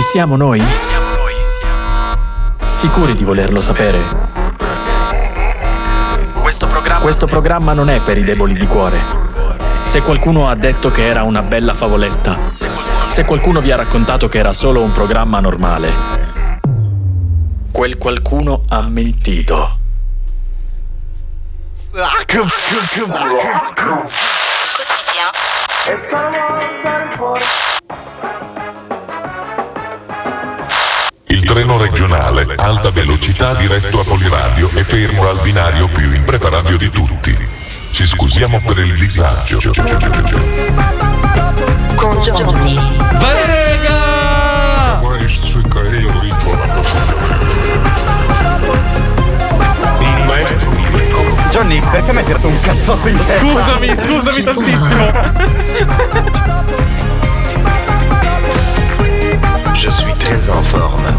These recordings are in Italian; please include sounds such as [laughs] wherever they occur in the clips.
Chi siamo noi? Sicuri di volerlo sapere? Questo programma, Questo programma non è per i deboli di cuore. Se qualcuno ha detto che era una bella favoletta, se qualcuno vi ha raccontato che era solo un programma normale, quel qualcuno ha mentito. Il treno regionale, alta velocità diretto a Poliradio e fermo al binario più impreparario di tutti. Ci scusiamo per il disagio. Il maestro. Johnny, perché mi hai tirato un cazzotto in testa? Scusami, scusami tantissimo. [laughs] Je suis très en forme.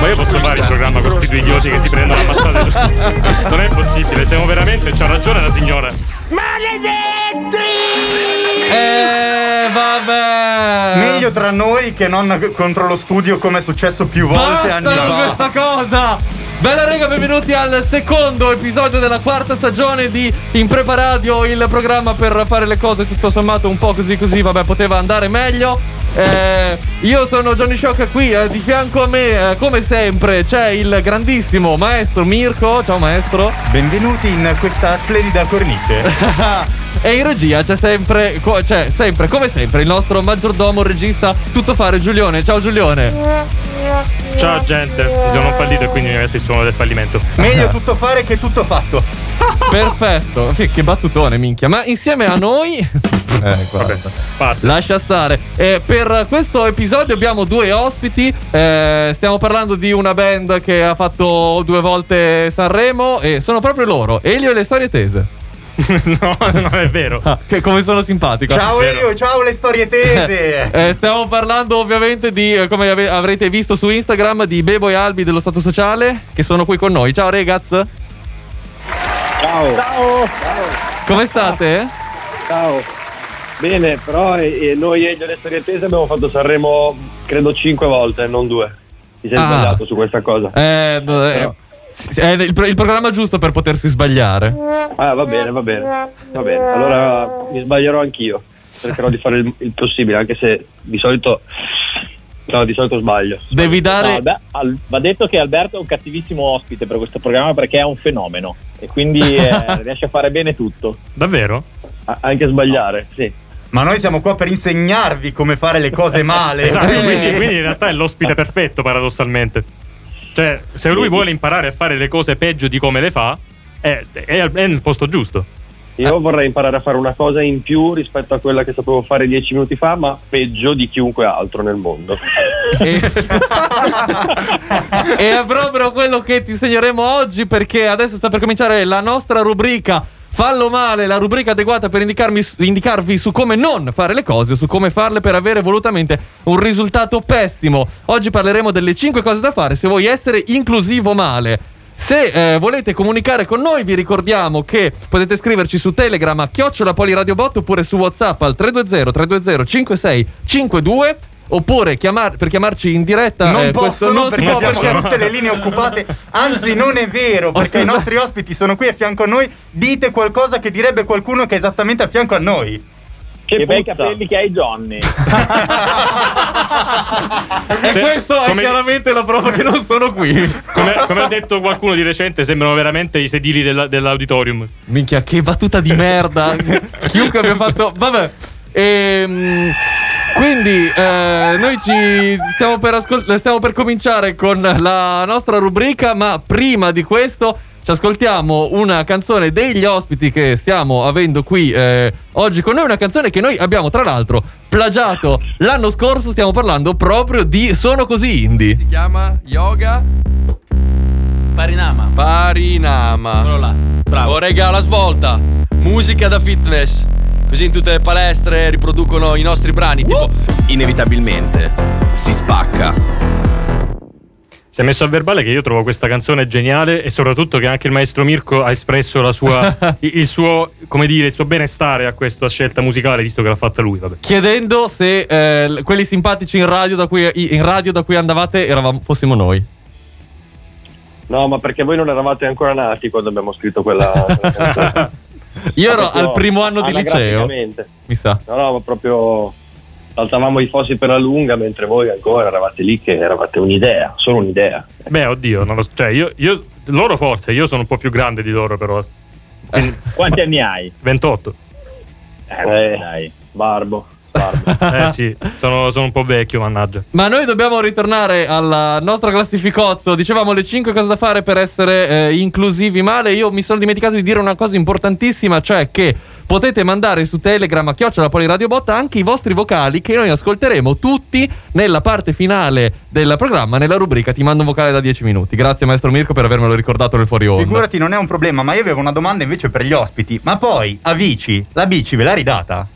Ma io posso fare il programma con questi due idioti che si prendono ammazzate? Non è possibile, siamo veramente. C'ha ragione la signora. Eh, vabbè. Meglio tra noi che non contro lo studio come è successo più volte Basta anni con fa. questa cosa. Bella rega, benvenuti al secondo episodio della quarta stagione di Impreparadio, il programma per fare le cose tutto sommato un po' così così, vabbè, poteva andare meglio. Eh, io sono Johnny Shock qui, eh, di fianco a me, eh, come sempre, c'è il grandissimo maestro Mirko. Ciao maestro. Benvenuti in questa splendida cornice. [laughs] E in regia c'è sempre, co- c'è sempre, come sempre, il nostro maggiordomo, regista, tutto fare Giulione. Ciao Giulione. Ciao gente, mi sono fallito e quindi mi mette il suono del fallimento. Meglio [laughs] tutto fare che tutto fatto. [laughs] Perfetto. Che, battutone, minchia. Ma insieme a noi. [laughs] Eh. Parte. Lascia stare. Eh, per questo episodio abbiamo due ospiti. Eh, stiamo parlando di una band che ha fatto due volte Sanremo e sono proprio loro, Elio e le storie tese. [laughs] no, non è vero. Ah, che come sono simpatico. Ciao Elio, ciao le storie tese. Eh, stiamo parlando ovviamente di, eh, come ave- avrete visto su Instagram, di Bebo e Albi dello Stato Sociale che sono qui con noi. Ciao ragazzi. Ciao, Come state? ciao. Bene, però eh, noi e gli Storie Tese abbiamo fatto Sanremo credo cinque volte, non due. Ti sei Ah. sbagliato su questa cosa. Eh, no, eh, è il, il programma giusto per potersi sbagliare. Ah, va bene, va bene. Va bene, allora mi sbaglierò anch'io. Cercherò di fare il, il possibile, anche se di solito. No, di solito sbaglio. Devi dare. No, va detto che Alberto è un cattivissimo ospite per questo programma perché è un fenomeno e quindi eh, [laughs] riesce a fare bene tutto. Davvero? A- anche sbagliare, sì. Ma noi siamo qua per insegnarvi come fare le cose male. [laughs] Esatto, Eh. quindi, quindi in realtà è l'ospite perfetto paradossalmente. Cioè, se lui vuole imparare a fare le cose peggio di come le fa, è, è al- è nel posto giusto. Io vorrei imparare a fare una cosa in più rispetto a quella che sapevo fare dieci minuti fa, ma peggio di chiunque altro nel mondo. E... [laughs] è proprio quello che ti insegneremo oggi perché adesso sta per cominciare la nostra rubrica Fallo male, la rubrica adeguata per indicarvi su come non fare le cose, su come farle per avere volutamente un risultato pessimo. Oggi parleremo delle 5 cose da fare se vuoi essere inclusivo male. Se eh, volete comunicare con noi, vi ricordiamo che potete scriverci su Telegram a chiocciola Poliradiobot oppure su WhatsApp al 320 320 5652 oppure chiamar- per chiamarci in diretta. Non eh, possono non perché abbiamo perché- tutte le linee occupate. Anzi, non è vero, perché i nostri ospiti sono qui a fianco a noi. Dite qualcosa che direbbe qualcuno che è esattamente a fianco a noi. Che, bei puzza. capelli che hai Johnny. [laughs] E Se- questo è come- chiaramente la prova che non sono qui. Come, come ha detto qualcuno di recente, sembrano veramente i sedili della- dell'auditorium. Minchia, che battuta di merda. [laughs] Chiunque abbia fatto. Vabbè. Ehm, quindi eh, noi ci stiamo per, ascol- stiamo per cominciare con la nostra rubrica, ma prima di questo ci ascoltiamo una canzone degli ospiti che stiamo avendo qui eh, oggi con noi, una canzone che noi abbiamo tra l'altro plagiato l'anno scorso, stiamo parlando proprio di Sono così indie. Si chiama Yoga Parinama. Parinama. Eccolo là. Bravo. Oh, regà, la svolta. Musica da fitness. Così in tutte le palestre riproducono i nostri brani. Tipo, Inevitabilmente si spacca. Si è messo a verbale che io trovo questa canzone geniale e soprattutto che anche il maestro Mirko ha espresso la sua, [laughs] il, suo, come dire, il suo benestare a questa scelta musicale, visto che l'ha fatta lui. Vabbè. Chiedendo se eh, quelli simpatici in radio da cui, in radio da cui andavate eravamo, fossimo noi. No, ma perché voi non eravate ancora nati quando abbiamo scritto quella, quella [laughs] canzone. Io ero al primo anno di liceo. Mi sa. No, no, ma proprio saltavamo i fossi per la lunga mentre voi ancora eravate lì che eravate un'idea, solo un'idea. Beh, oddio, non lo. Cioè, io, io- loro forse, io sono un po' più grande di loro, però. Quindi, Quanti anni hai? 28. Eh, Dai. Barbo, barbo. [laughs] Eh sì, sono, sono un po' vecchio, mannaggia. Ma noi dobbiamo ritornare al nostro classificozzo. Dicevamo le 5 cose da fare per essere eh, inclusivi male. Io mi sono dimenticato di dire una cosa importantissima, cioè che potete mandare su Telegram a chiocciola Radio Botta anche i vostri vocali che noi ascolteremo tutti nella parte finale del programma, nella rubrica Ti mando un vocale da 10 minuti. Grazie maestro Mirko per avermelo ricordato nel fuori onda. Figurati, non è un problema, ma io avevo una domanda invece per gli ospiti. Ma poi, a Vici, la bici ve l'ha ridata?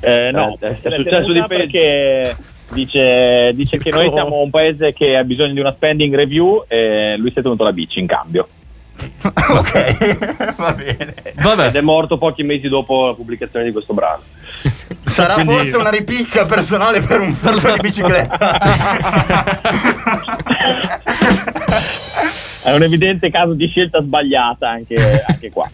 Eh, no, Eh, è se l'è successo di peggio. perché dice, dice che noi siamo un paese che ha bisogno di una spending review e lui si è tenuto la bici in cambio. [laughs] ok, [laughs] va bene. Vabbè. Ed è morto pochi mesi dopo la pubblicazione di questo brano. [laughs] Sarà Quindi- forse una ripicca personale per un furto di bicicletta. È un evidente caso di scelta sbagliata anche, anche qua.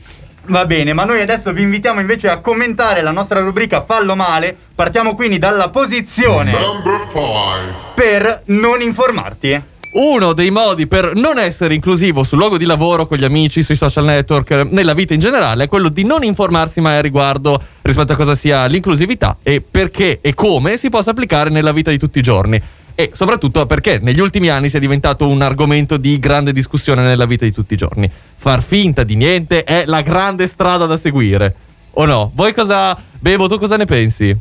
Va bene, ma noi adesso vi invitiamo invece a commentare la nostra rubrica Fallo male. Partiamo quindi dalla posizione Number 5. per non informarti. Uno dei modi per non essere inclusivo sul luogo di lavoro, con gli amici, sui social network, eh, nella vita in generale, è quello di non informarsi mai a riguardo rispetto a cosa sia l'inclusività e perché e come si possa applicare nella vita di tutti i giorni. E soprattutto perché negli ultimi anni sia diventato un argomento di grande discussione nella vita di tutti i giorni. Far finta di niente è la grande strada da seguire. O no? Voi cosa... Bebo, tu cosa ne pensi?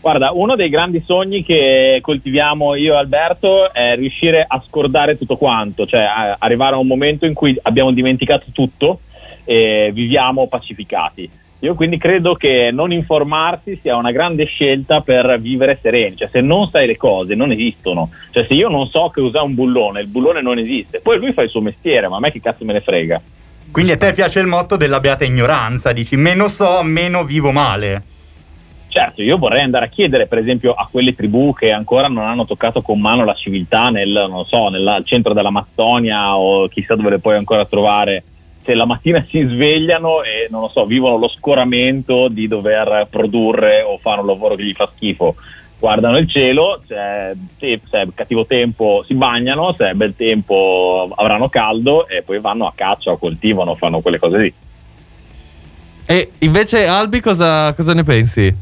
Guarda, uno dei grandi sogni che coltiviamo io e Alberto è riuscire a scordare tutto quanto, cioè arrivare a un momento in cui abbiamo dimenticato tutto e viviamo pacificati. Io quindi credo che non informarsi sia una grande scelta per vivere sereni, cioè se non sai le cose non esistono, cioè se io non so che usare un bullone, il bullone non esiste, poi lui fa il suo mestiere, ma a me che cazzo me ne frega. Quindi a te piace il motto della beata ignoranza, dici meno so, meno vivo male. Certo, io vorrei andare a chiedere, per esempio, a quelle tribù che ancora non hanno toccato con mano la civiltà nel, non so, nel al centro dell'Amazzonia o chissà dove le puoi ancora trovare, se la mattina si svegliano e, non lo so, vivono lo scoramento di dover produrre o fare un lavoro che gli fa schifo. Guardano il cielo, se, è cattivo tempo si bagnano, se è bel tempo avranno caldo e poi vanno a caccia o coltivano, fanno quelle cose lì. E invece Albi cosa, cosa ne pensi?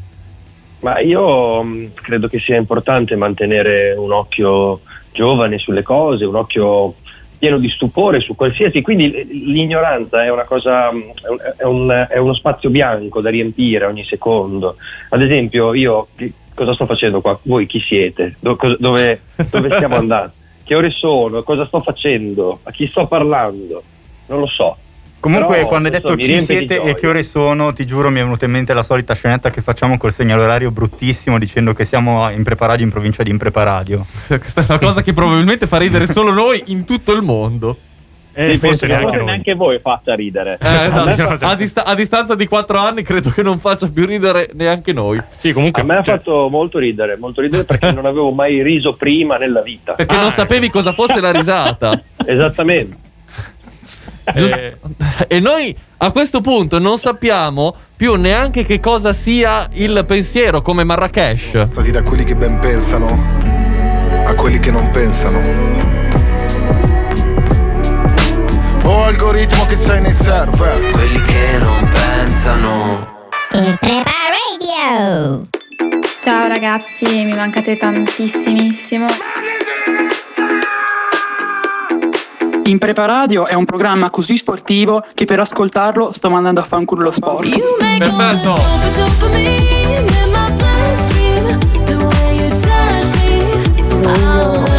Ma io mh, credo che sia importante mantenere un occhio giovane sulle cose, un occhio pieno di stupore su qualsiasi. Quindi l'ignoranza è una cosa, mh, è, un- è un- è uno spazio bianco da riempire ogni secondo. Ad esempio, io cosa sto facendo qua? Voi chi siete? Do- cos- dove, dove stiamo andando? [laughs] Che ore sono? Cosa sto facendo? A chi sto parlando? Non lo so. Comunque, Però quando hai detto chi siete e che ore sono, ti giuro mi è venuta in mente la solita scenetta che facciamo col segnale orario bruttissimo dicendo che siamo in Preparadio in provincia di Impreparadio. [laughs] Questa è una cosa che probabilmente fa ridere solo noi in tutto il mondo. E Sì, forse neanche neanche voi faccia ridere. Eh, esatto. a, dista- a distanza di 4 anni credo che non faccia più ridere neanche noi. Sì, comunque. A me ha cioè, fatto molto ridere, molto ridere perché non avevo mai riso prima nella vita. Perché Ah, non sapevi cosa fosse la risata. [laughs] Esattamente. Giust- eh, e noi a questo punto non sappiamo più neanche che cosa sia il pensiero come Marrakesh. Stati da quelli che ben pensano a quelli che non pensano. O algoritmo che sei nei server. Quelli che non pensano. Il Prepa Radio! Ciao ragazzi, mi mancate tantissimissimo. In Preparadio è un programma così sportivo che per ascoltarlo sto mandando a fanculo lo sport. Perfetto. Impreparadio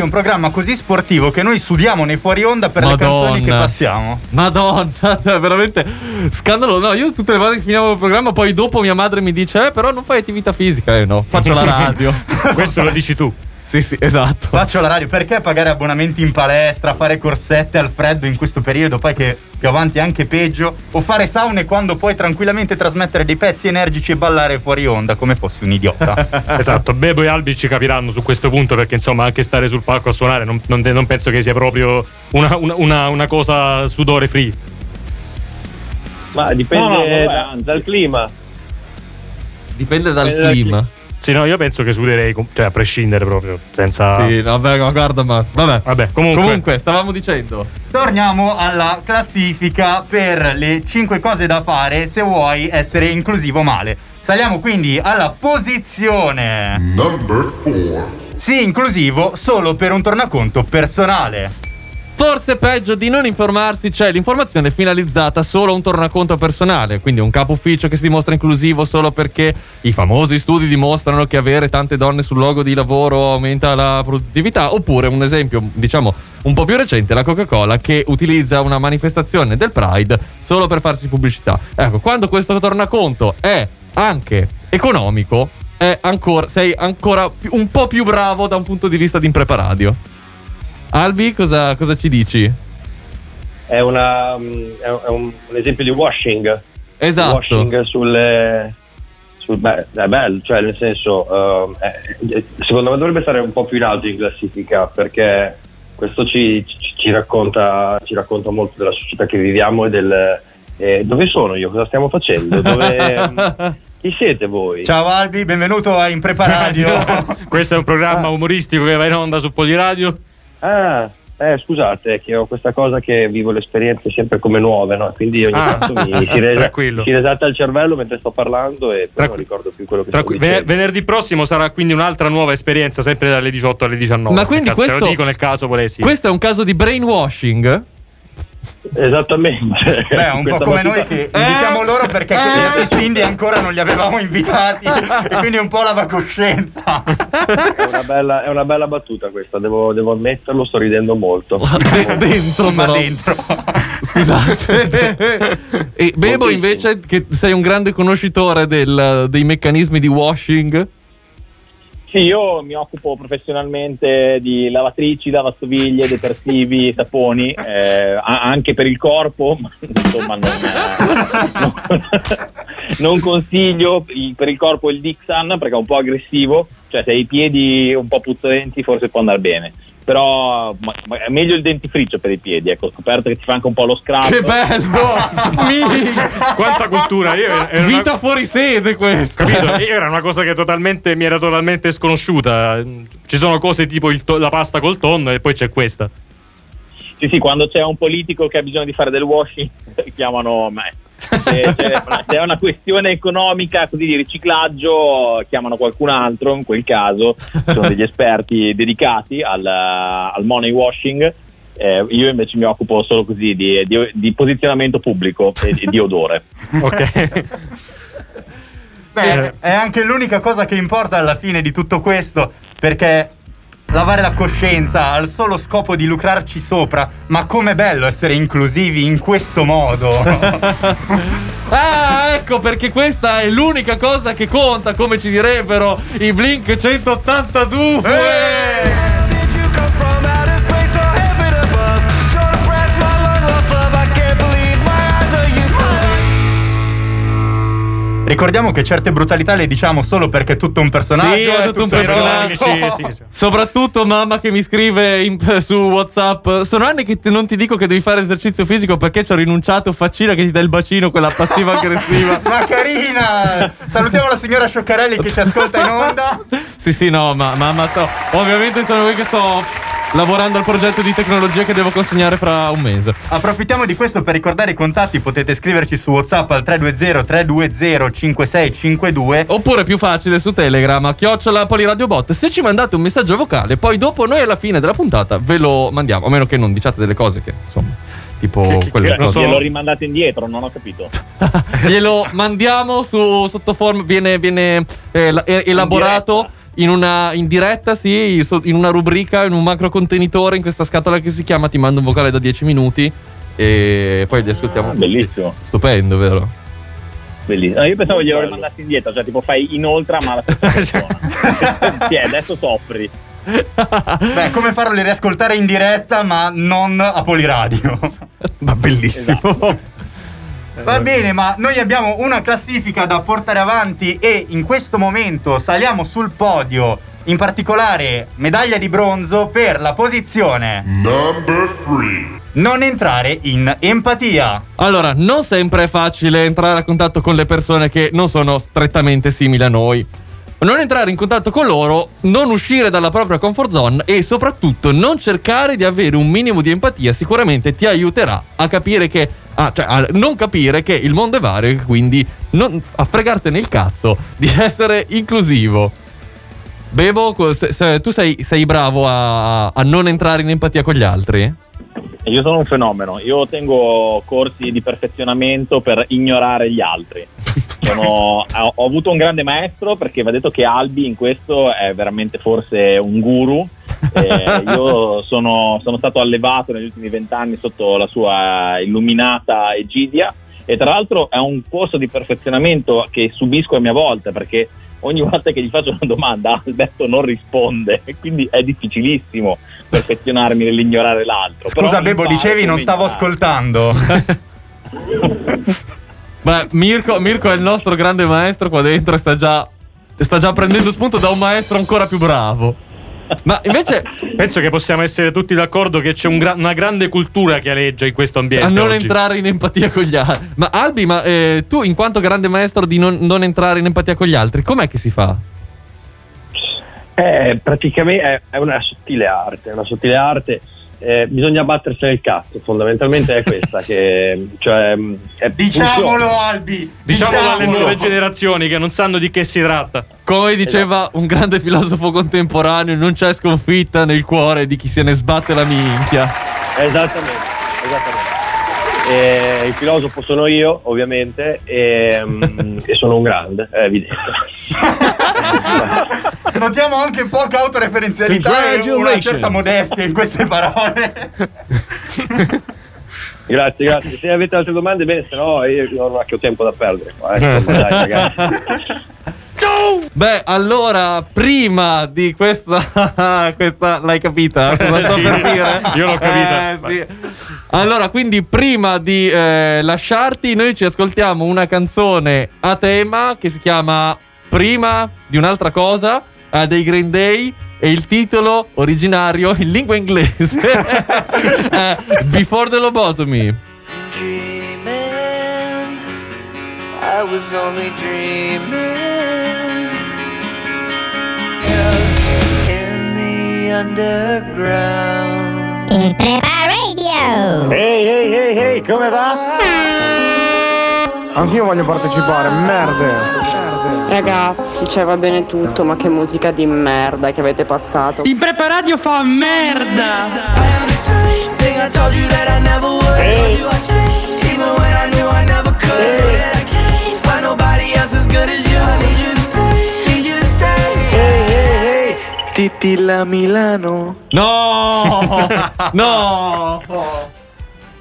è un programma così sportivo che noi sudiamo nei fuori onda per le canzoni che passiamo. Madonna, [laughs] cioè, veramente scandalo. No, io tutte le volte che finiamo il programma, poi dopo mia madre mi dice: Eh, però non fai attività fisica. Eh no, faccio la [laughs] radio. Questo lo dici tu. Sì, sì, esatto. Faccio la radio, perché pagare abbonamenti in palestra, fare corsette al freddo in questo periodo, poi che più avanti è anche peggio, o fare saune quando puoi tranquillamente trasmettere dei pezzi energici e ballare fuori onda come fossi un idiota. [laughs] esatto, Bebo e Albi ci capiranno su questo punto perché insomma anche stare sul palco a suonare non, non- non penso che sia proprio una, una- una- una cosa sudore free. Ma dipende No, no, dal clima. Dipende dal Dipende dal clima. Sì, no, io penso che suderei, cioè a prescindere proprio, senza... Sì, vabbè, ma guarda, ma vabbè. Vabbè, comunque... Comunque, stavamo dicendo. Torniamo alla classifica per le 5 cose da fare se vuoi essere inclusivo male. Saliamo quindi alla posizione Number 4. Sì, inclusivo solo per un tornaconto personale. Forse peggio di non informarsi, c'è l'informazione finalizzata solo a un tornaconto personale, quindi un capo ufficio che si dimostra inclusivo solo perché i famosi studi dimostrano che avere tante donne sul logo di lavoro aumenta la produttività, oppure un esempio, diciamo, un po' più recente, la Coca-Cola che utilizza una manifestazione del Pride solo per farsi pubblicità. Ecco, quando questo tornaconto è anche economico, ancora, sei ancora un po' più bravo da un punto di vista di impreparadio. Albi, cosa, cosa ci dici? È, una, mm, è un, è un- esempio di washing. Esatto. Washing sulle. Sul, beh, è bello, cioè nel senso, eh, eh, secondo me dovrebbe stare un po' più in alto in classifica perché questo ci, ci- ci racconta, ci racconta molto della società che viviamo e del. eh, dove sono io? Cosa stiamo facendo? Dove, [laughs] chi siete voi? Ciao Albi, benvenuto a Impreparadio. [laughs] Questo è un programma umoristico che va in onda su Poliradio. Ah, eh, scusate, che ho questa cosa che vivo le esperienze sempre come nuove, no? Quindi ogni Ah, tanto mi [laughs] si, resa- si resalta il cervello mentre sto parlando e poi non ricordo più quello che Tranqui- sto dicendo. venerdì prossimo sarà quindi un'altra nuova esperienza, sempre dalle 18 alle 19. Ma quindi Te lo questo- dico nel caso volessi. Questo è un caso di brainwashing? Esattamente. Beh, un po' come noi che invitiamo loro perché a East India ancora non li avevamo invitati e quindi un po' lava coscienza. È una bella, è una bella battuta questa, devo, devo ammetterlo, sto ridendo molto. dentro, Ma però. dentro. Scusate. [laughs] e Bebo, invece, che sei un grande conoscitore del- dei meccanismi di washing. Sì, io mi occupo professionalmente di lavatrici, lavastoviglie, detersivi, [laughs] saponi, eh, anche per il corpo, ma insomma non, non- non consiglio per il corpo il Dixan perché è un po' aggressivo, cioè se hai i piedi un po' puzzolenti forse può andare bene. Però ma- ma è meglio il dentifricio per i piedi, ecco, ho scoperto che ti fa anche un po' lo scrap. Che bello! [laughs] Quanta cultura! Io era una- Vita fuori sede questa. Capito? Io era una cosa che totalmente, mi era totalmente sconosciuta. Ci sono cose tipo il to- la pasta col tonno e poi c'è questa. Sì, sì, quando c'è un politico che ha bisogno di fare del washing, [laughs] chiamano me. Se, [laughs] se- se è una questione economica così di riciclaggio, chiamano qualcun altro. In quel caso sono degli esperti dedicati al, al money washing. Eh, io invece mi occupo solo così di, di- di posizionamento pubblico e di, di odore. [laughs] Ok. Beh, è anche l'unica cosa che importa alla fine di tutto questo, perché lavare la coscienza al solo scopo di lucrarci sopra, ma com'è bello essere inclusivi in questo modo. [laughs] Ah, ecco perché questa è l'unica cosa che conta, come ci direbbero i Blink 182. Ricordiamo che certe brutalità le diciamo solo perché è tutto un personaggio. Sì, è è tutto un personaggio. ironico. Sì, sì, sì. Soprattutto mamma che mi scrive in- su WhatsApp. Sono anni che ti- non ti dico che devi fare esercizio fisico perché ci ho rinunciato. Faccina che ti dà il bacino, quella passiva aggressiva. [laughs] Ma carina! Salutiamo la signora Scioccarelli che ci ascolta in onda. sì, sì, no, ma mamma sto. Ovviamente sono io che sto lavorando al progetto di tecnologia che devo consegnare fra un mese. Approfittiamo di questo per ricordare i contatti, potete scriverci su WhatsApp al 320 320 5652 Oppure più facile su Telegram, a chiocciola Poliradiobot. Se ci mandate un messaggio vocale, poi dopo noi alla fine della puntata ve lo mandiamo. A meno che non diciate delle cose che, insomma, tipo Che- che- quelle che non cose. so- Gliel'ho rimandato indietro, non ho capito. [laughs] Glielo mandiamo su, sotto forma, viene, viene eh, eh, elaborato in una in diretta, sì, in una rubrica, in un macro contenitore, in questa scatola che si chiama Ti mando un vocale da 10 minuti. E poi li ascoltiamo. Ah, bellissimo. Stupendo, vero? Bellissimo. No, io pensavo glielo rimandassi indietro, cioè tipo fai inoltre ma alla stessa [laughs] persona. sì, adesso soffri. [laughs] Beh, come farlo riascoltare in diretta, ma non a Poliradio. Ma bellissimo. Esatto. Va bene, ma noi abbiamo una classifica da portare avanti e in questo momento saliamo sul podio. In particolare, medaglia di bronzo per la posizione Number 3. non entrare in empatia. Allora, non sempre è facile entrare a contatto con le persone che non sono strettamente simili a noi. Non entrare in contatto con loro, non uscire dalla propria comfort zone e soprattutto non cercare di avere un minimo di empatia sicuramente ti aiuterà a capire che ah, cioè a non capire che il mondo è vario e quindi non, a fregartene il cazzo di [laughs] essere inclusivo. Bevo, se- se- tu sei, sei bravo a, a non entrare in empatia con gli altri? Io sono un fenomeno, io tengo corsi di perfezionamento per ignorare gli altri. Sono- [laughs] ho, ho avuto un grande maestro perché va detto che Albi in questo è veramente forse un guru. Eh, io sono, sono stato allevato negli ultimi vent'anni sotto la sua illuminata egidia e tra l'altro è un corso di perfezionamento che subisco a mia volta perché ogni volta che gli faccio una domanda Alberto non risponde e quindi è difficilissimo perfezionarmi nell'ignorare l'altro. Scusa, Però Bebo, dicevi non stavo ascoltando. [laughs] Beh, Mirko, Mirko è il nostro grande maestro qua dentro e sta già, sta già prendendo spunto da un maestro ancora più bravo. Ma invece Penso che possiamo essere tutti d'accordo che c'è un gra- una grande cultura che aleggia in questo ambiente. a non oggi. entrare in empatia con gli altri. Ma Albi, ma eh, tu in quanto grande maestro di non, non entrare in empatia con gli altri, com'è che si fa? Eh, praticamente è, è una sottile arte, è una sottile arte. Eh, bisogna battersene il cazzo, fondamentalmente è questa che cioè, mh, è, Diciamolo, funziona. Albi! Diciamolo alle diciamolo. nuove generazioni che non sanno di che si tratta. Come diceva un grande filosofo contemporaneo, non c'è sconfitta nel cuore di chi se ne sbatte la minchia. Esattamente, esattamente. E il filosofo sono io, ovviamente, e, mm, [laughs] e sono un grande, è evidente. [laughs] Notiamo anche poca autoreferenzialità e una certa modestia in queste parole. [laughs] Grazie, grazie. Se avete altre domande, bene, se no io non ho tempo da perdere. qua, eh. Dai, ragazzi. Beh, allora, prima di questa. [laughs] questa l'hai capita? [laughs] Cosa sto Sì, per dire? io l'ho capita. Eh, sì. Allora, quindi prima di eh, lasciarti, noi ci ascoltiamo una canzone a tema che si chiama Prima di un'altra cosa, eh, dei Green Day. E il titolo originario in lingua inglese [laughs] è Before the Lobotomy. I was only dreaming. Il Prepa Radio. Ehi, ehi, ehi, ehi, come va? Anch'io voglio partecipare, merde. Ragazzi, cioè va bene tutto, ma che musica di merda che avete passato. Il preparadio fa merda! Think I stay. Titilla Milano. No! [laughs] no!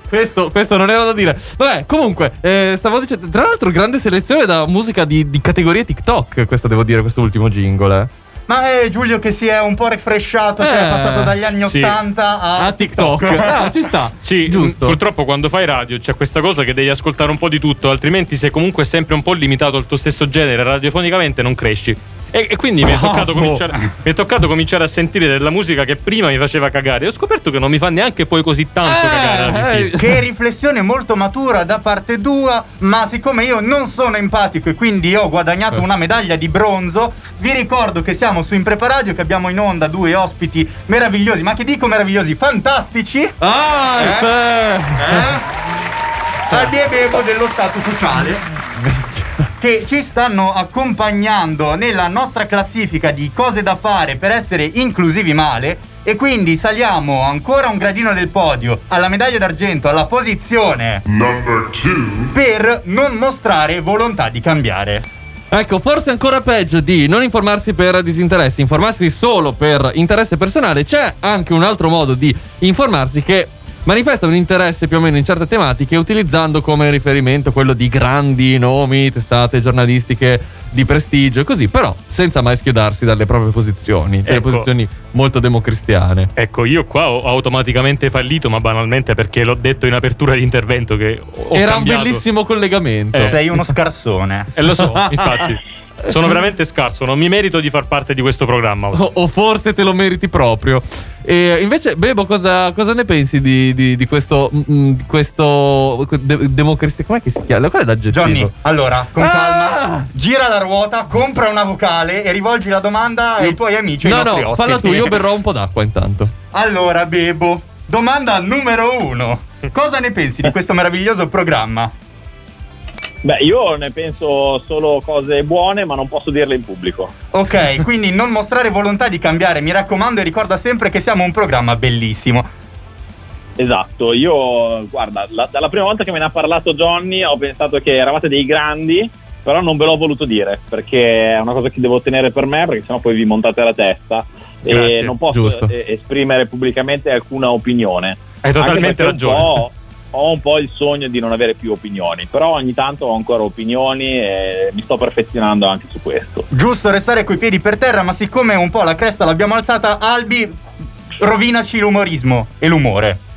Questo, questo non era da dire. Vabbè, comunque, eh, stavo dicendo. Tra l'altro, grande selezione da musica di, di categorie TikTok. Questo devo dire, questo ultimo jingle. eh. Ma è Giulio che si è un po' refresciato, cioè Eh, è passato dagli anni sì. 80 a, A TikTok. [laughs] Ah, ci sta. Sì, Giusto. mh, purtroppo quando fai radio c'è questa cosa che devi ascoltare un po' di tutto, altrimenti sei comunque sempre un po' limitato al tuo stesso genere, radiofonicamente non cresci. E, e quindi mi è, toccato Bravo. cominciare, mi è toccato cominciare a sentire della musica che prima mi faceva cagare. E ho scoperto che non mi fa neanche poi così tanto Eh, cagare. fine. Che riflessione molto matura da parte tua, ma siccome io non sono empatico e quindi ho guadagnato una medaglia di bronzo, vi ricordo che siamo su Impreparadio, che abbiamo in onda due ospiti meravigliosi, ma che dico meravigliosi, fantastici, Ah, Eh? sì. Albi e Bebo dello Stato Sociale. [laughs] Che ci stanno accompagnando nella nostra classifica di cose da fare per essere inclusivi male. E quindi saliamo ancora un gradino del podio alla medaglia d'argento, alla posizione Number 2. per non mostrare volontà di cambiare. Ecco, forse ancora peggio di non informarsi per disinteresse, informarsi solo per interesse personale. C'è anche un altro modo di informarsi che manifesta un interesse più o meno in certe tematiche utilizzando come riferimento quello di grandi nomi, testate giornalistiche di prestigio e così, però senza mai schiodarsi dalle proprie posizioni, delle Ecco. posizioni molto democristiane. Ecco, io qua ho automaticamente fallito, ma banalmente perché l'ho detto in apertura di intervento che ho Era cambiato. un bellissimo collegamento. Eh. Sei uno scarsone. [laughs] E lo so, infatti. Sono veramente scarso, non mi merito di far parte di questo programma. O, o forse te lo meriti proprio. E invece, Bebo, cosa, cosa ne pensi di, di- di questo. mm, di questo. De- democristiano? Com'è che si chiama? Qual è l'aggettivo? Johnny, allora, con Ah! calma, gira la ruota, compra una vocale e rivolgi la domanda ai tuoi amici e ai No, nostri no, ospiti. falla tu, io berrò un po' d'acqua intanto. Allora, Bebo, domanda numero uno. Cosa ne pensi di questo meraviglioso programma? Beh, io ne penso solo cose buone, ma non posso dirle in pubblico. Ok, quindi non mostrare volontà di cambiare, mi raccomando, e ricorda sempre che siamo un programma bellissimo. Esatto, io guarda, la- dalla prima volta che me ne ha parlato Johnny ho pensato che eravate dei grandi, però non ve l'ho voluto dire perché è una cosa che devo tenere per me perché sennò poi vi montate la testa Grazie, e non posso giusto. eh, esprimere pubblicamente alcuna opinione. Hai totalmente un ragione. po' Ho un po' il sogno di non avere più opinioni, però ogni tanto ho ancora opinioni e mi sto perfezionando anche su questo. Giusto restare coi piedi per terra, ma siccome un po' la cresta l'abbiamo alzata, Albi, rovinaci l'umorismo e l'umore.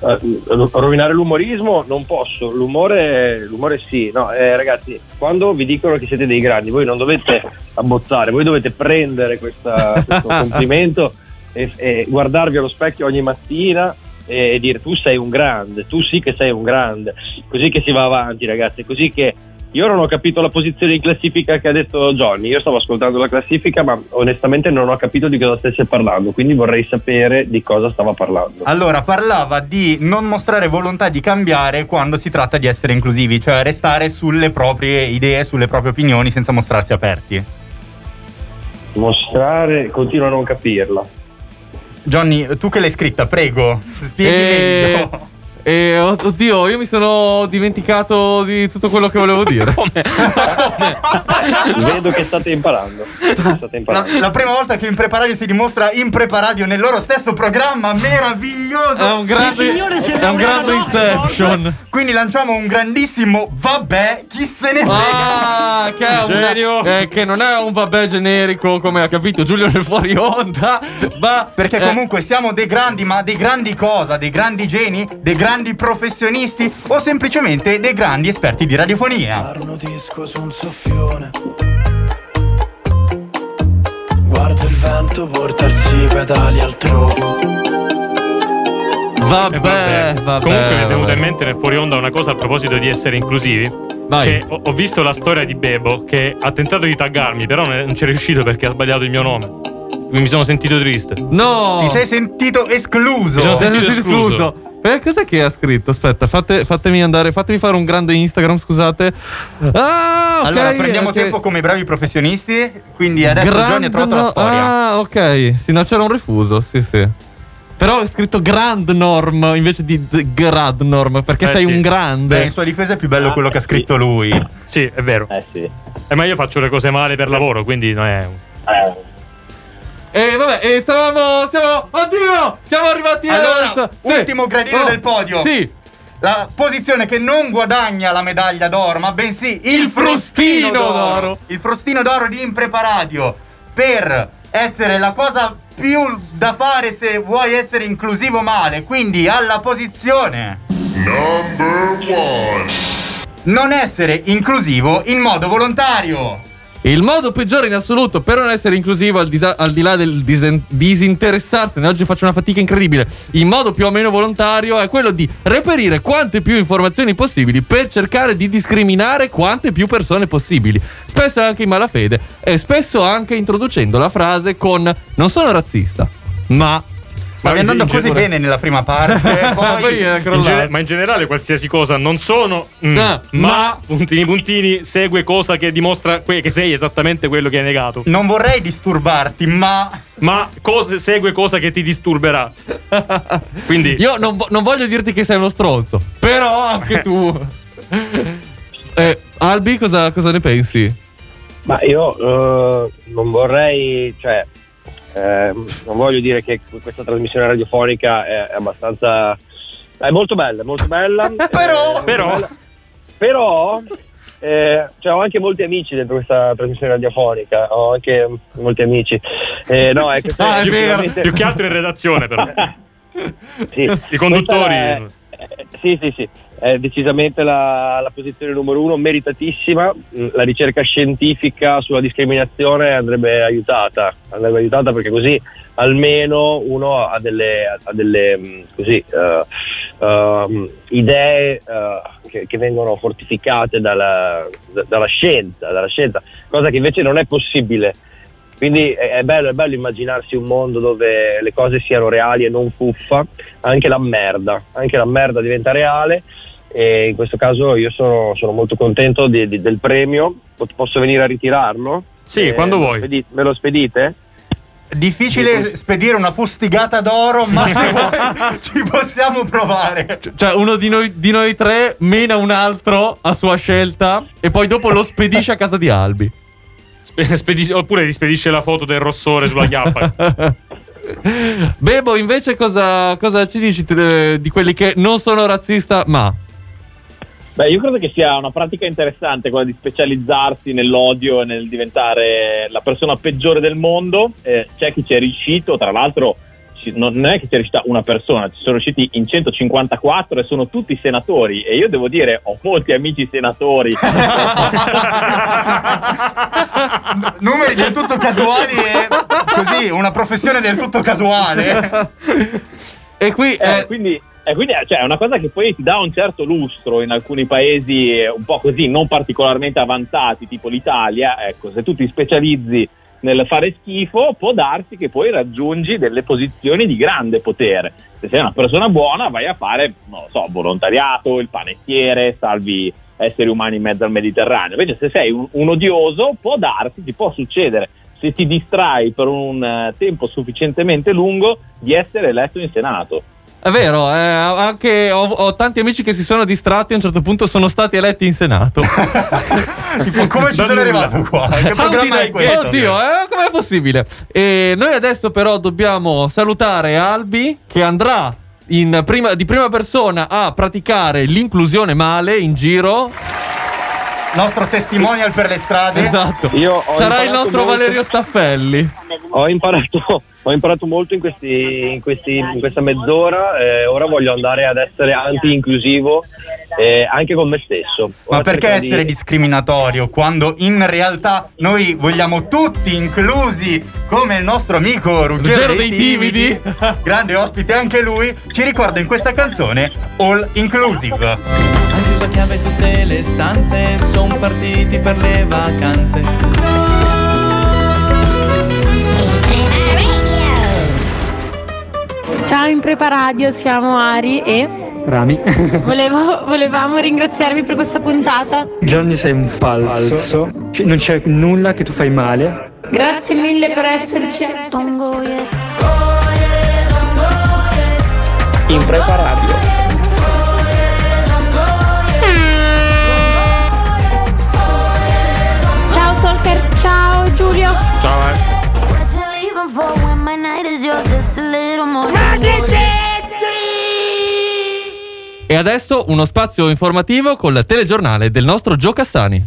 Eh, rovinare l'umorismo non posso, l'umore, l'umore sì. No, eh, ragazzi, quando vi dicono che siete dei grandi, voi non dovete abbozzare, voi dovete prendere questa- questo [laughs] complimento e, e guardarvi allo specchio ogni mattina e dire tu sei un grande, tu sì che sei un grande. Così che si va avanti, ragazzi, così che io non ho capito la posizione in classifica che ha detto Johnny. Io stavo ascoltando la classifica, ma onestamente non ho capito di cosa stesse parlando. Quindi vorrei sapere di cosa stava parlando. Allora, parlava di non mostrare volontà di cambiare quando si tratta di essere inclusivi, cioè restare sulle proprie idee, sulle proprie opinioni senza mostrarsi aperti. Mostrare, continuo a non capirla. Johnny, tu che l'hai scritta, prego, spieghi E... meglio. E, oddio, io mi sono dimenticato di tutto quello che volevo dire. [laughs] [laughs] Vedo che state imparando. State La, imparando. la prima volta che in Preparadio si dimostra in Preparadio nel loro stesso programma meraviglioso. È un grande- è un grande Inception. Quindi lanciamo un grandissimo vabbè, chi se ne frega. Ah, che, è Genio. una- eh, che non è un vabbè generico come ha capito Giulio nel fuori onda, ma Perché eh, comunque siamo dei grandi, ma dei grandi cosa? Dei grandi geni? Dei grandi professionisti? O semplicemente dei grandi esperti di radiofonia? disco su un soffione Guardo il vento portarsi i pedali altrove vabbè, E vabbè. vabbè, Comunque mi è venuta vabbè. in mente nel fuori onda una cosa a proposito di essere inclusivi. Vai. Che ho, ho visto la storia di Bebo che ha tentato di taggarmi, però non non ci è riuscito perché ha sbagliato il mio nome. Mi sono sentito triste. No! Ti sei sentito escluso? Mi sono sentito escluso. Eh, cos'è che ha scritto? Aspetta, fate- fatemi andare, fatemi fare un grande Instagram, scusate. Ah, ok. allora prendiamo ok. tempo come bravi professionisti. Quindi adesso Grand- Johnny ha trovato la no- storia. Ah, ok. Sì, no, c'era un refuso, sì, sì. Però è scritto Grand Norm invece di Grad Norm, perché Eh, sei sì. un Beh, grande. in sua difesa è più bello Ah, quello che ha sì. scritto lui. Sì, è vero. Eh sì. Eh, ma io faccio le cose male per lavoro, quindi non è. Eh, E vabbè, e stavamo. Siamo. Oddio! Siamo arrivati Allora, al- sì. ultimo gradino Oh, del podio. Sì. La posizione che non guadagna la medaglia d'oro, ma bensì il, Il frustino, frustino d'oro. d'oro. Il frustino d'oro di Impreparadio per essere la cosa più da fare se vuoi essere inclusivo male. Quindi alla posizione non essere inclusivo in modo volontario. Il modo peggiore in assoluto per non essere inclusivo al, disa- al di là del disen- disinteressarsene, oggi faccio una fatica incredibile, in modo più o meno volontario è quello di reperire quante più informazioni possibili per cercare di discriminare quante più persone possibili, spesso anche in malafede e spesso anche introducendo la frase con non sono razzista, ma... Stavi andando così bene nella prima parte. [laughs] Poi poi In gene- ma in generale qualsiasi cosa non sono, mm, Ah, ma, ma- puntini puntini segue cosa che dimostra que- che sei esattamente quello che hai negato. non vorrei disturbarti, ma Ma cos- segue cosa che ti disturberà. [laughs] Quindi Io non, vo- non voglio dirti che sei uno stronzo, però anche tu... [laughs] Eh, Albi, cosa, cosa ne pensi? Ma io eh, non vorrei, cioè, eh, non voglio dire che questa trasmissione radiofonica è, è abbastanza. È molto bella, molto bella. [laughs] però, però, però eh, cioè, ho anche molti amici dentro questa trasmissione radiofonica. Ho anche molti amici. Eh, no, è, questa Ah, è vero. sicuramente- Più che altro in redazione, però. [laughs] Sì. I conduttori. È- eh, sì, sì, sì, è decisamente la, la posizione numero uno, meritatissima. La ricerca scientifica sulla discriminazione andrebbe aiutata, andrebbe aiutata perché così almeno uno ha delle, ha delle mm, così, eh, ehm, idee eh, che, che vengono fortificate dalla, da- dalla scienza, dalla scienza, cosa che invece non è possibile. Quindi è bello, è bello immaginarsi un mondo dove le cose siano reali e non fuffa, anche la merda, anche la merda diventa reale e in questo caso io sono, sono molto contento di- di- del premio, posso venire a ritirarlo? Sì, Eh, quando me vuoi. spedi- me lo spedite? Difficile spedire una fustigata d'oro, ma se [laughs] vuoi ci possiamo provare. Cioè, uno di noi, di noi tre mena un altro a sua scelta e poi dopo lo spedisce a casa di Albi. Spedis- oppure ti spedisce la foto del rossore sulla chiappa. [laughs] Bebo, invece, cosa, cosa ci dici eh, di quelli che non sono razzista, ma. Beh, io credo che sia una pratica interessante quella di specializzarsi nell'odio e nel diventare la persona peggiore del mondo. Eh, c'è chi ci è riuscito, tra l'altro ci- non è che ci è riuscita una persona, ci sono riusciti in 154 e sono tutti senatori e io devo dire ho molti amici senatori. [laughs] [laughs] Numeri del tutto casuali e così, una professione del tutto casuale. E qui Eh, quindi, eh, quindi, eh, cioè, è una cosa che poi ti dà un certo lustro in alcuni paesi eh, un po' così, non particolarmente avanzati, tipo l'Italia. Ecco, se tu ti specializzi nel fare schifo, può darsi che poi raggiungi delle posizioni di grande potere. Se sei una persona buona, vai a fare, non lo so, volontariato, il panettiere, salvi esseri umani in mezzo al Mediterraneo. Invece, se sei un, un odioso, può darsi, ti può succedere. Se ti distrai per un tempo sufficientemente lungo di essere eletto in Senato. È vero, eh, anche ho, ho tanti amici che si sono distratti e a un certo punto sono stati eletti in Senato. [laughs] Come ci sono arrivato qua? Che programma è questo? Oddio, eh, com'è possibile? E noi adesso però dobbiamo salutare Albi che andrà in prima- di prima persona a praticare l'inclusione male in giro. Nostro testimonial per le strade. Esatto. Sarà il nostro molto- Valerio Staffelli. Ho imparato, ho imparato molto in, questi, in, questi, in questa mezz'ora, eh, ora voglio andare ad essere anti-inclusivo eh, anche con me stesso. Ma Ora perché cerco di- essere discriminatorio quando in realtà noi vogliamo tutti inclusi come il nostro amico Ruggero, Ruggero dei, dei timidi, grande ospite anche lui, ci ricorda in questa canzone All Inclusive. Han chiuso a chiave tutte le stanze, son partiti per le vacanze. Ciao in Prepa Radio, siamo Ari e Rami. [laughs] volevo- volevamo ringraziarvi per questa puntata. Giorgio sei un falso. Cioè, non c'è nulla che tu fai male. Grazie mille per esserci. In prepa radio. Ciao Solker, ciao Giulio. Ciao, eh. E adesso uno spazio informativo col telegiornale del nostro Gio Cassani.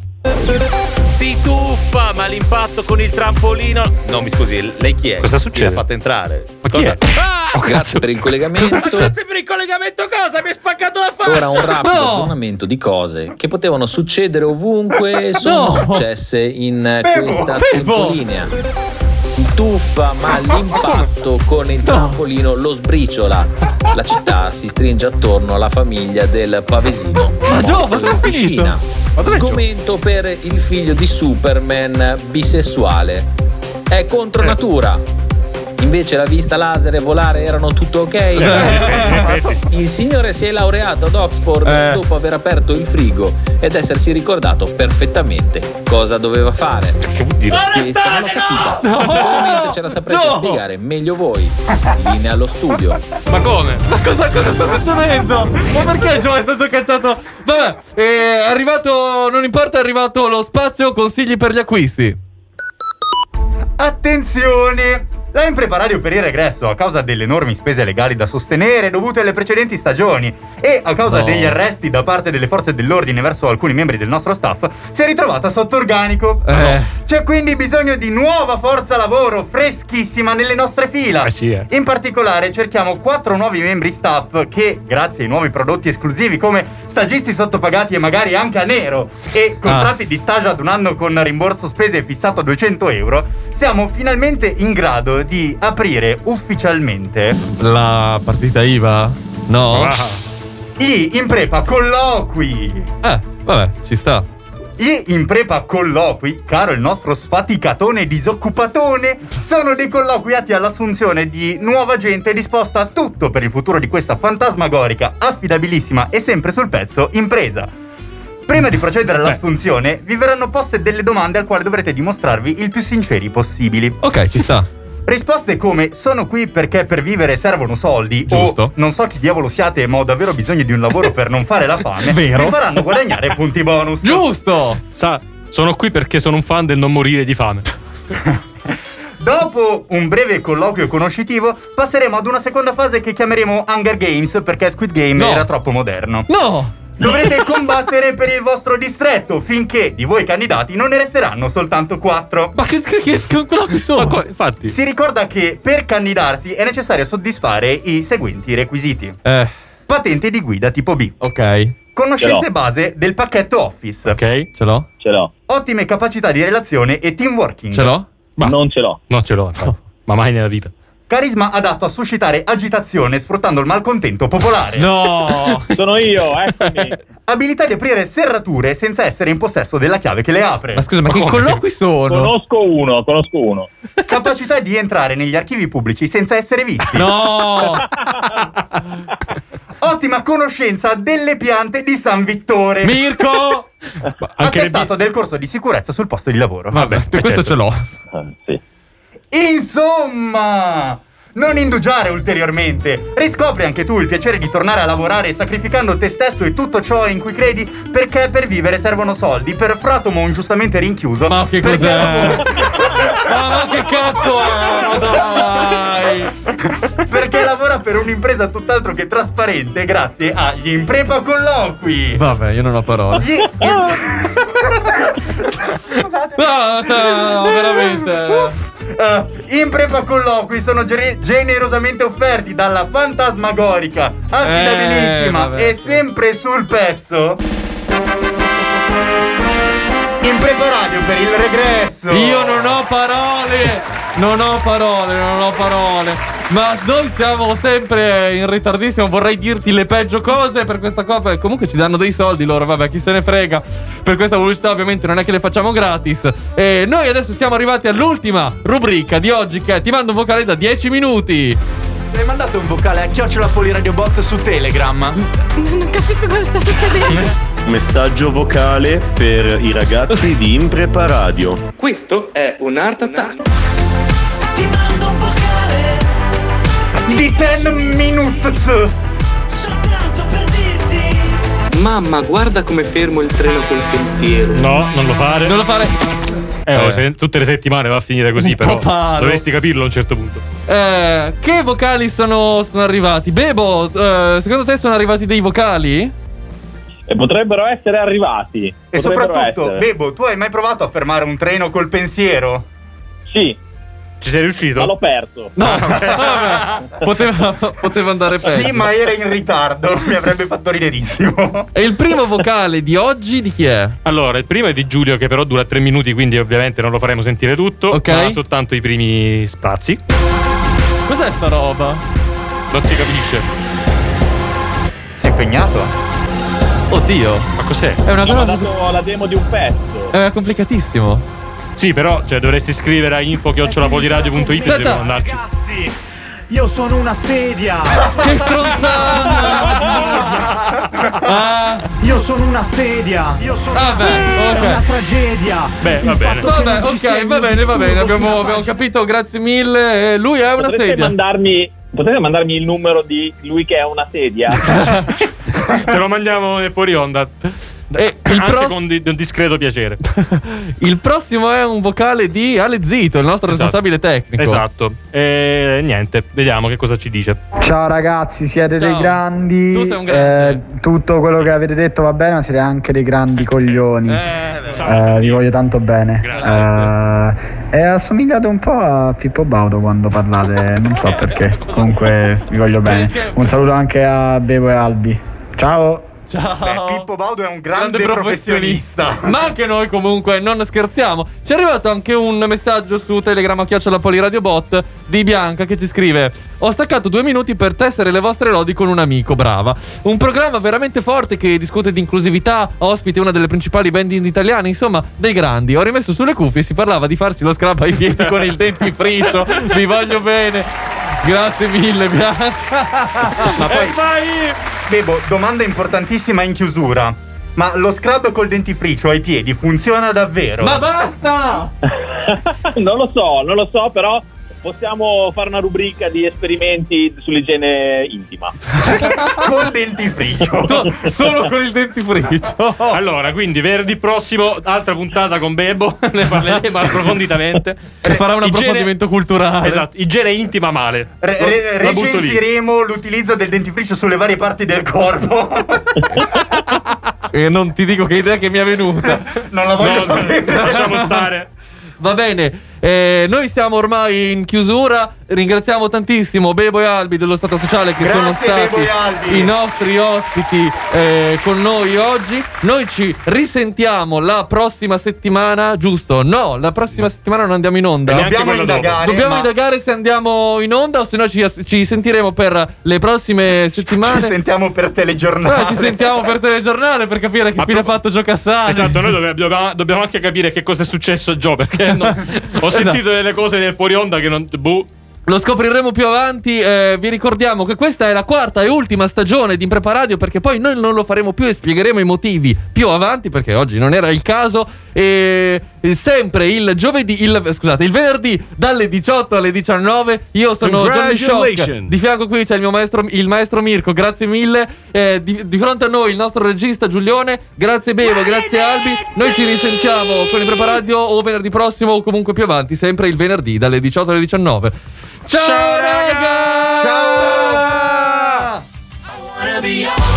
Si tuffa, ma l'impatto con il trampolino. No, mi scusi, lei chi è? Cosa Chi succede? l'ha fatta entrare? Ma chi è? Ah! Grazie per il collegamento. Ma grazie per il collegamento, cosa? Mi hai spaccato la faccia! Ora un rapido No! aggiornamento di cose che potevano succedere ovunque e sono No! successe in Bebo, questa tempolinea. Si tuffa, ma l'impatto con il trampolino lo sbriciola. La città si stringe attorno alla famiglia del pavesino. Ma dove in è finito? piscina. Sgomento per il figlio di Superman bisessuale. È Eh. contro natura. Invece la vista laser e volare erano tutto ok. [laughs] Il signore si è laureato ad Oxford Eh. dopo aver aperto il frigo ed essersi ricordato perfettamente cosa doveva fare. Che vuol dire? Questa non l'ho capita. No! Sicuramente ce la saprete No! spiegare meglio voi. Linea allo studio. Ma come? Ma cosa, cosa sta succedendo? Ma perché Gio è stato cacciato? Vabbè, è arrivato, non importa, è arrivato lo spazio consigli per gli acquisti. Attenzione! La Impreparadio per il regresso, a causa delle enormi spese legali da sostenere dovute alle precedenti stagioni e a causa No. degli arresti da parte delle forze dell'ordine verso alcuni membri del nostro staff, si è ritrovata sotto organico. Eh. C'è quindi bisogno di nuova forza lavoro freschissima nelle nostre fila. Eh sì, eh. In particolare cerchiamo quattro nuovi membri staff che, grazie ai nuovi prodotti esclusivi come stagisti sottopagati e magari anche a nero e contratti di stage ad un anno con rimborso spese fissato a 200 euro, siamo finalmente in grado di aprire ufficialmente La partita IVA? No? gli Imprepa colloqui. Eh, vabbè, ci sta. Gli Imprepa colloqui, caro il nostro sfaticatone disoccupatone, sono dei colloqui atti all'assunzione di nuova gente disposta a tutto per il futuro di questa fantasmagorica, affidabilissima e sempre sul pezzo impresa. Prima di procedere all'assunzione, vi verranno poste delle domande al quale dovrete dimostrarvi il più sinceri possibili. Ok, ci sta. Risposte come sono qui perché per vivere servono soldi Giusto. o non so chi diavolo siate ma ho davvero bisogno di un lavoro per non fare la fame [laughs] Vero. vi faranno guadagnare punti bonus. Giusto! Sa, sono qui perché sono un fan del non morire di fame. [laughs] Dopo un breve colloquio conoscitivo, passeremo ad una seconda fase che chiameremo Hunger Games perché Squid Game No. era troppo moderno. No! Dovrete combattere per il vostro distretto finché di voi candidati non ne resteranno soltanto quattro. Ma che, che, che, che colloqui sono? Ma qua- infatti. Si ricorda che per candidarsi è necessario soddisfare i seguenti requisiti: Eh, patente di guida tipo B, ok. conoscenze base del pacchetto Office, Ok? Ce l'ho? Ce l'ho. ottime capacità di relazione e team working. Ce l'ho? Ma- Non ce l'ho. Non ce l'ho, infatti. [laughs] Ma mai nella vita. Carisma adatto a suscitare agitazione sfruttando il malcontento popolare. No! [laughs] Sono io, eccomi. Abilità di aprire serrature senza essere in possesso della chiave che le apre. Ma scusa, ma che come? colloqui sono? Conosco uno, conosco uno. Capacità di entrare negli archivi pubblici senza essere visti. No! [laughs] Ottima conoscenza delle piante di San Vittore. Mirko! Ma [laughs] anche Attestato del corso di sicurezza sul posto di lavoro. Vabbè, questo certo. ce l'ho. Ah, sì. Insomma, non indugiare ulteriormente. Riscopri anche tu il piacere di tornare a lavorare sacrificando te stesso e tutto ciò in cui credi perché per vivere servono soldi. Per Fratomo ingiustamente rinchiuso. Ma che perché cos'è? lavora- [laughs] Ma, ma che cazzo è? Ma dai! perché lavora per un'impresa tutt'altro che trasparente grazie agli Imprepa Colloqui. Vabbè, io non ho parole. Gli... [laughs] No, no, veramente. Eh, in prepa colloqui sono gere- generosamente offerti dalla fantasmagorica, affidabilissima. Eh, e sempre sul pezzo. In prepa radio per il regresso. Io non ho parole! Non ho parole, non ho parole. Ma noi siamo sempre in ritardissimo. Vorrei dirti le peggio cose per questa cosa. Comunque ci danno dei soldi loro, vabbè, chi se ne frega. Per questa pubblicità, ovviamente, non è che le facciamo gratis. E noi adesso siamo arrivati all'ultima rubrica di oggi, che è Ti mando un vocale da 10 minuti. Mi hai mandato un vocale a chiocciola Poliradiobot su Telegram. Non capisco cosa sta succedendo. [laughs] Messaggio vocale per i ragazzi di Imprepa Radio. Questo è un art attack. Ti mando un vocale Di 10 minutes. soltanto per dirti Mamma, guarda come fermo il treno col pensiero. No, non lo fare. Non lo fare. Eh, oh, se tutte le settimane va a finire così, Un però. po' palo. Dovresti capirlo a un certo punto. Eh, che vocali sono, sono arrivati? Bebo, eh, secondo te sono arrivati dei vocali? E potrebbero essere arrivati. E Potrebbero soprattutto, essere. Bebo, tu hai mai provato a fermare un treno col pensiero? Sì, Ci sei riuscito? ma l'ho perso. No, [laughs] vabbè, poteva, poteva andare peggio. Sì, ma era in ritardo. [laughs] Mi avrebbe fatto riderissimo. E il primo vocale di oggi di chi è? Allora, il primo è di Giulio, che però dura tre minuti, quindi ovviamente non lo faremo sentire tutto. Ok. Ma soltanto i primi sprazzi. Cos'è sta roba? Non si capisce. Sei impegnato? Oddio. Ma cos'è? È una domanda. Ho dato la demo di un pezzo. È complicatissimo. Sì, però cioè, dovresti scrivere a info-poliradio.it se devo andarci. Ragazzi, io sono una sedia. [laughs] che stronzata! Ah. Io sono una sedia. Io sono ah, vabbè, una, okay. una tragedia. Beh, va bene. Vabbè, ok, va bene, va bene. Abbiamo, abbiamo capito, grazie mille. Eh, lui è una Potreste sedia. Potete mandarmi il numero di lui che è una sedia? [laughs] [laughs] Te lo mandiamo fuori onda. E il, Anche pro- con di- un discreto piacere. [laughs] il prossimo è un vocale di Ale Zito, il nostro responsabile tecnico. Esatto. E niente, vediamo che cosa ci dice. Ciao ragazzi, siete Ciao. dei grandi. Tu sei un grande. Eh, tutto quello che avete detto va bene, ma siete anche dei grandi coglioni. Eh, Eh, vi voglio tanto bene. Eh, e assomigliate un po' a Pippo Baudo quando parlate, non so perché. [laughs] Comunque vi voglio bene. Un saluto anche a Bebo e Albi. Ciao! Ciao. Beh, Pippo Baudo è un grande, professionista. Ma anche noi comunque non scherziamo. Ci è arrivato anche un messaggio su Telegram chiocciola Poliradio Bot di Bianca che ci scrive Ho staccato due minuti per tessere le vostre lodi con un amico, brava. Un programma veramente forte che discute di inclusività, ospite una delle principali band indie italiane, insomma, dei grandi. Ho rimesso sulle cuffie e si parlava di farsi lo scrub ai piedi con il dentifricio. Vi voglio bene. Grazie mille, Bianca. Ma poi, Bebo, domanda importantissima in chiusura. Ma lo scrub col dentifricio ai piedi funziona davvero? Ma basta! [laughs] non lo so, non lo so, però possiamo fare una rubrica di esperimenti sull'igiene intima. [laughs] col dentifricio. [laughs] Solo con il dentifricio. Allora, quindi venerdì prossimo, altra puntata con Bebo. [laughs] ne parleremo approfonditamente. Che farà un Igiene- approfondimento culturale. Esatto, igiene intima male. Re- re- recensiremo l'utilizzo del dentifricio sulle varie parti del corpo. E non ti dico che idea che mi è venuta. non la voglio sapere. Lasciamo stare. Va bene, eh, noi siamo ormai in chiusura. Ringraziamo tantissimo Bebo e Albi dello Stato Sociale che Grazie, sono stati i nostri ospiti eh, con noi oggi. Noi ci risentiamo la prossima settimana, giusto? No, la prossima settimana non andiamo in onda. Dobbiamo indagare, Dobbiamo ma- indagare se andiamo in onda o se no ci, ci sentiremo per le prossime settimane. Ci sentiamo per telegiornale. Eh, ci sentiamo per telegiornale per capire che fine ha fatto Gio Cassani. Esatto, noi dobbiamo, dobbiamo- anche capire che cosa è successo a Joe. Perché [laughs] no- ho. Sentito delle cose nel fuori onda che non. Boh. Lo scopriremo più avanti. eh, vi ricordiamo che questa è la quarta e ultima stagione di Impreparadio perché poi noi non lo faremo più e spiegheremo i motivi più avanti perché oggi non era il caso. E sempre il giovedì, il, scusate, il venerdì dalle 18 alle 19. Io sono Johnny Shock. Di fianco qui c'è il mio maestro, il maestro Mirko. Grazie mille. Eh, di, di fronte a noi il nostro regista Giulione. Grazie Bevo, grazie Albi. Noi ci risentiamo con Impreparadio o venerdì prossimo o comunque più avanti. Sempre il venerdì dalle 18 alle 19. Ciao, raga! wanna be all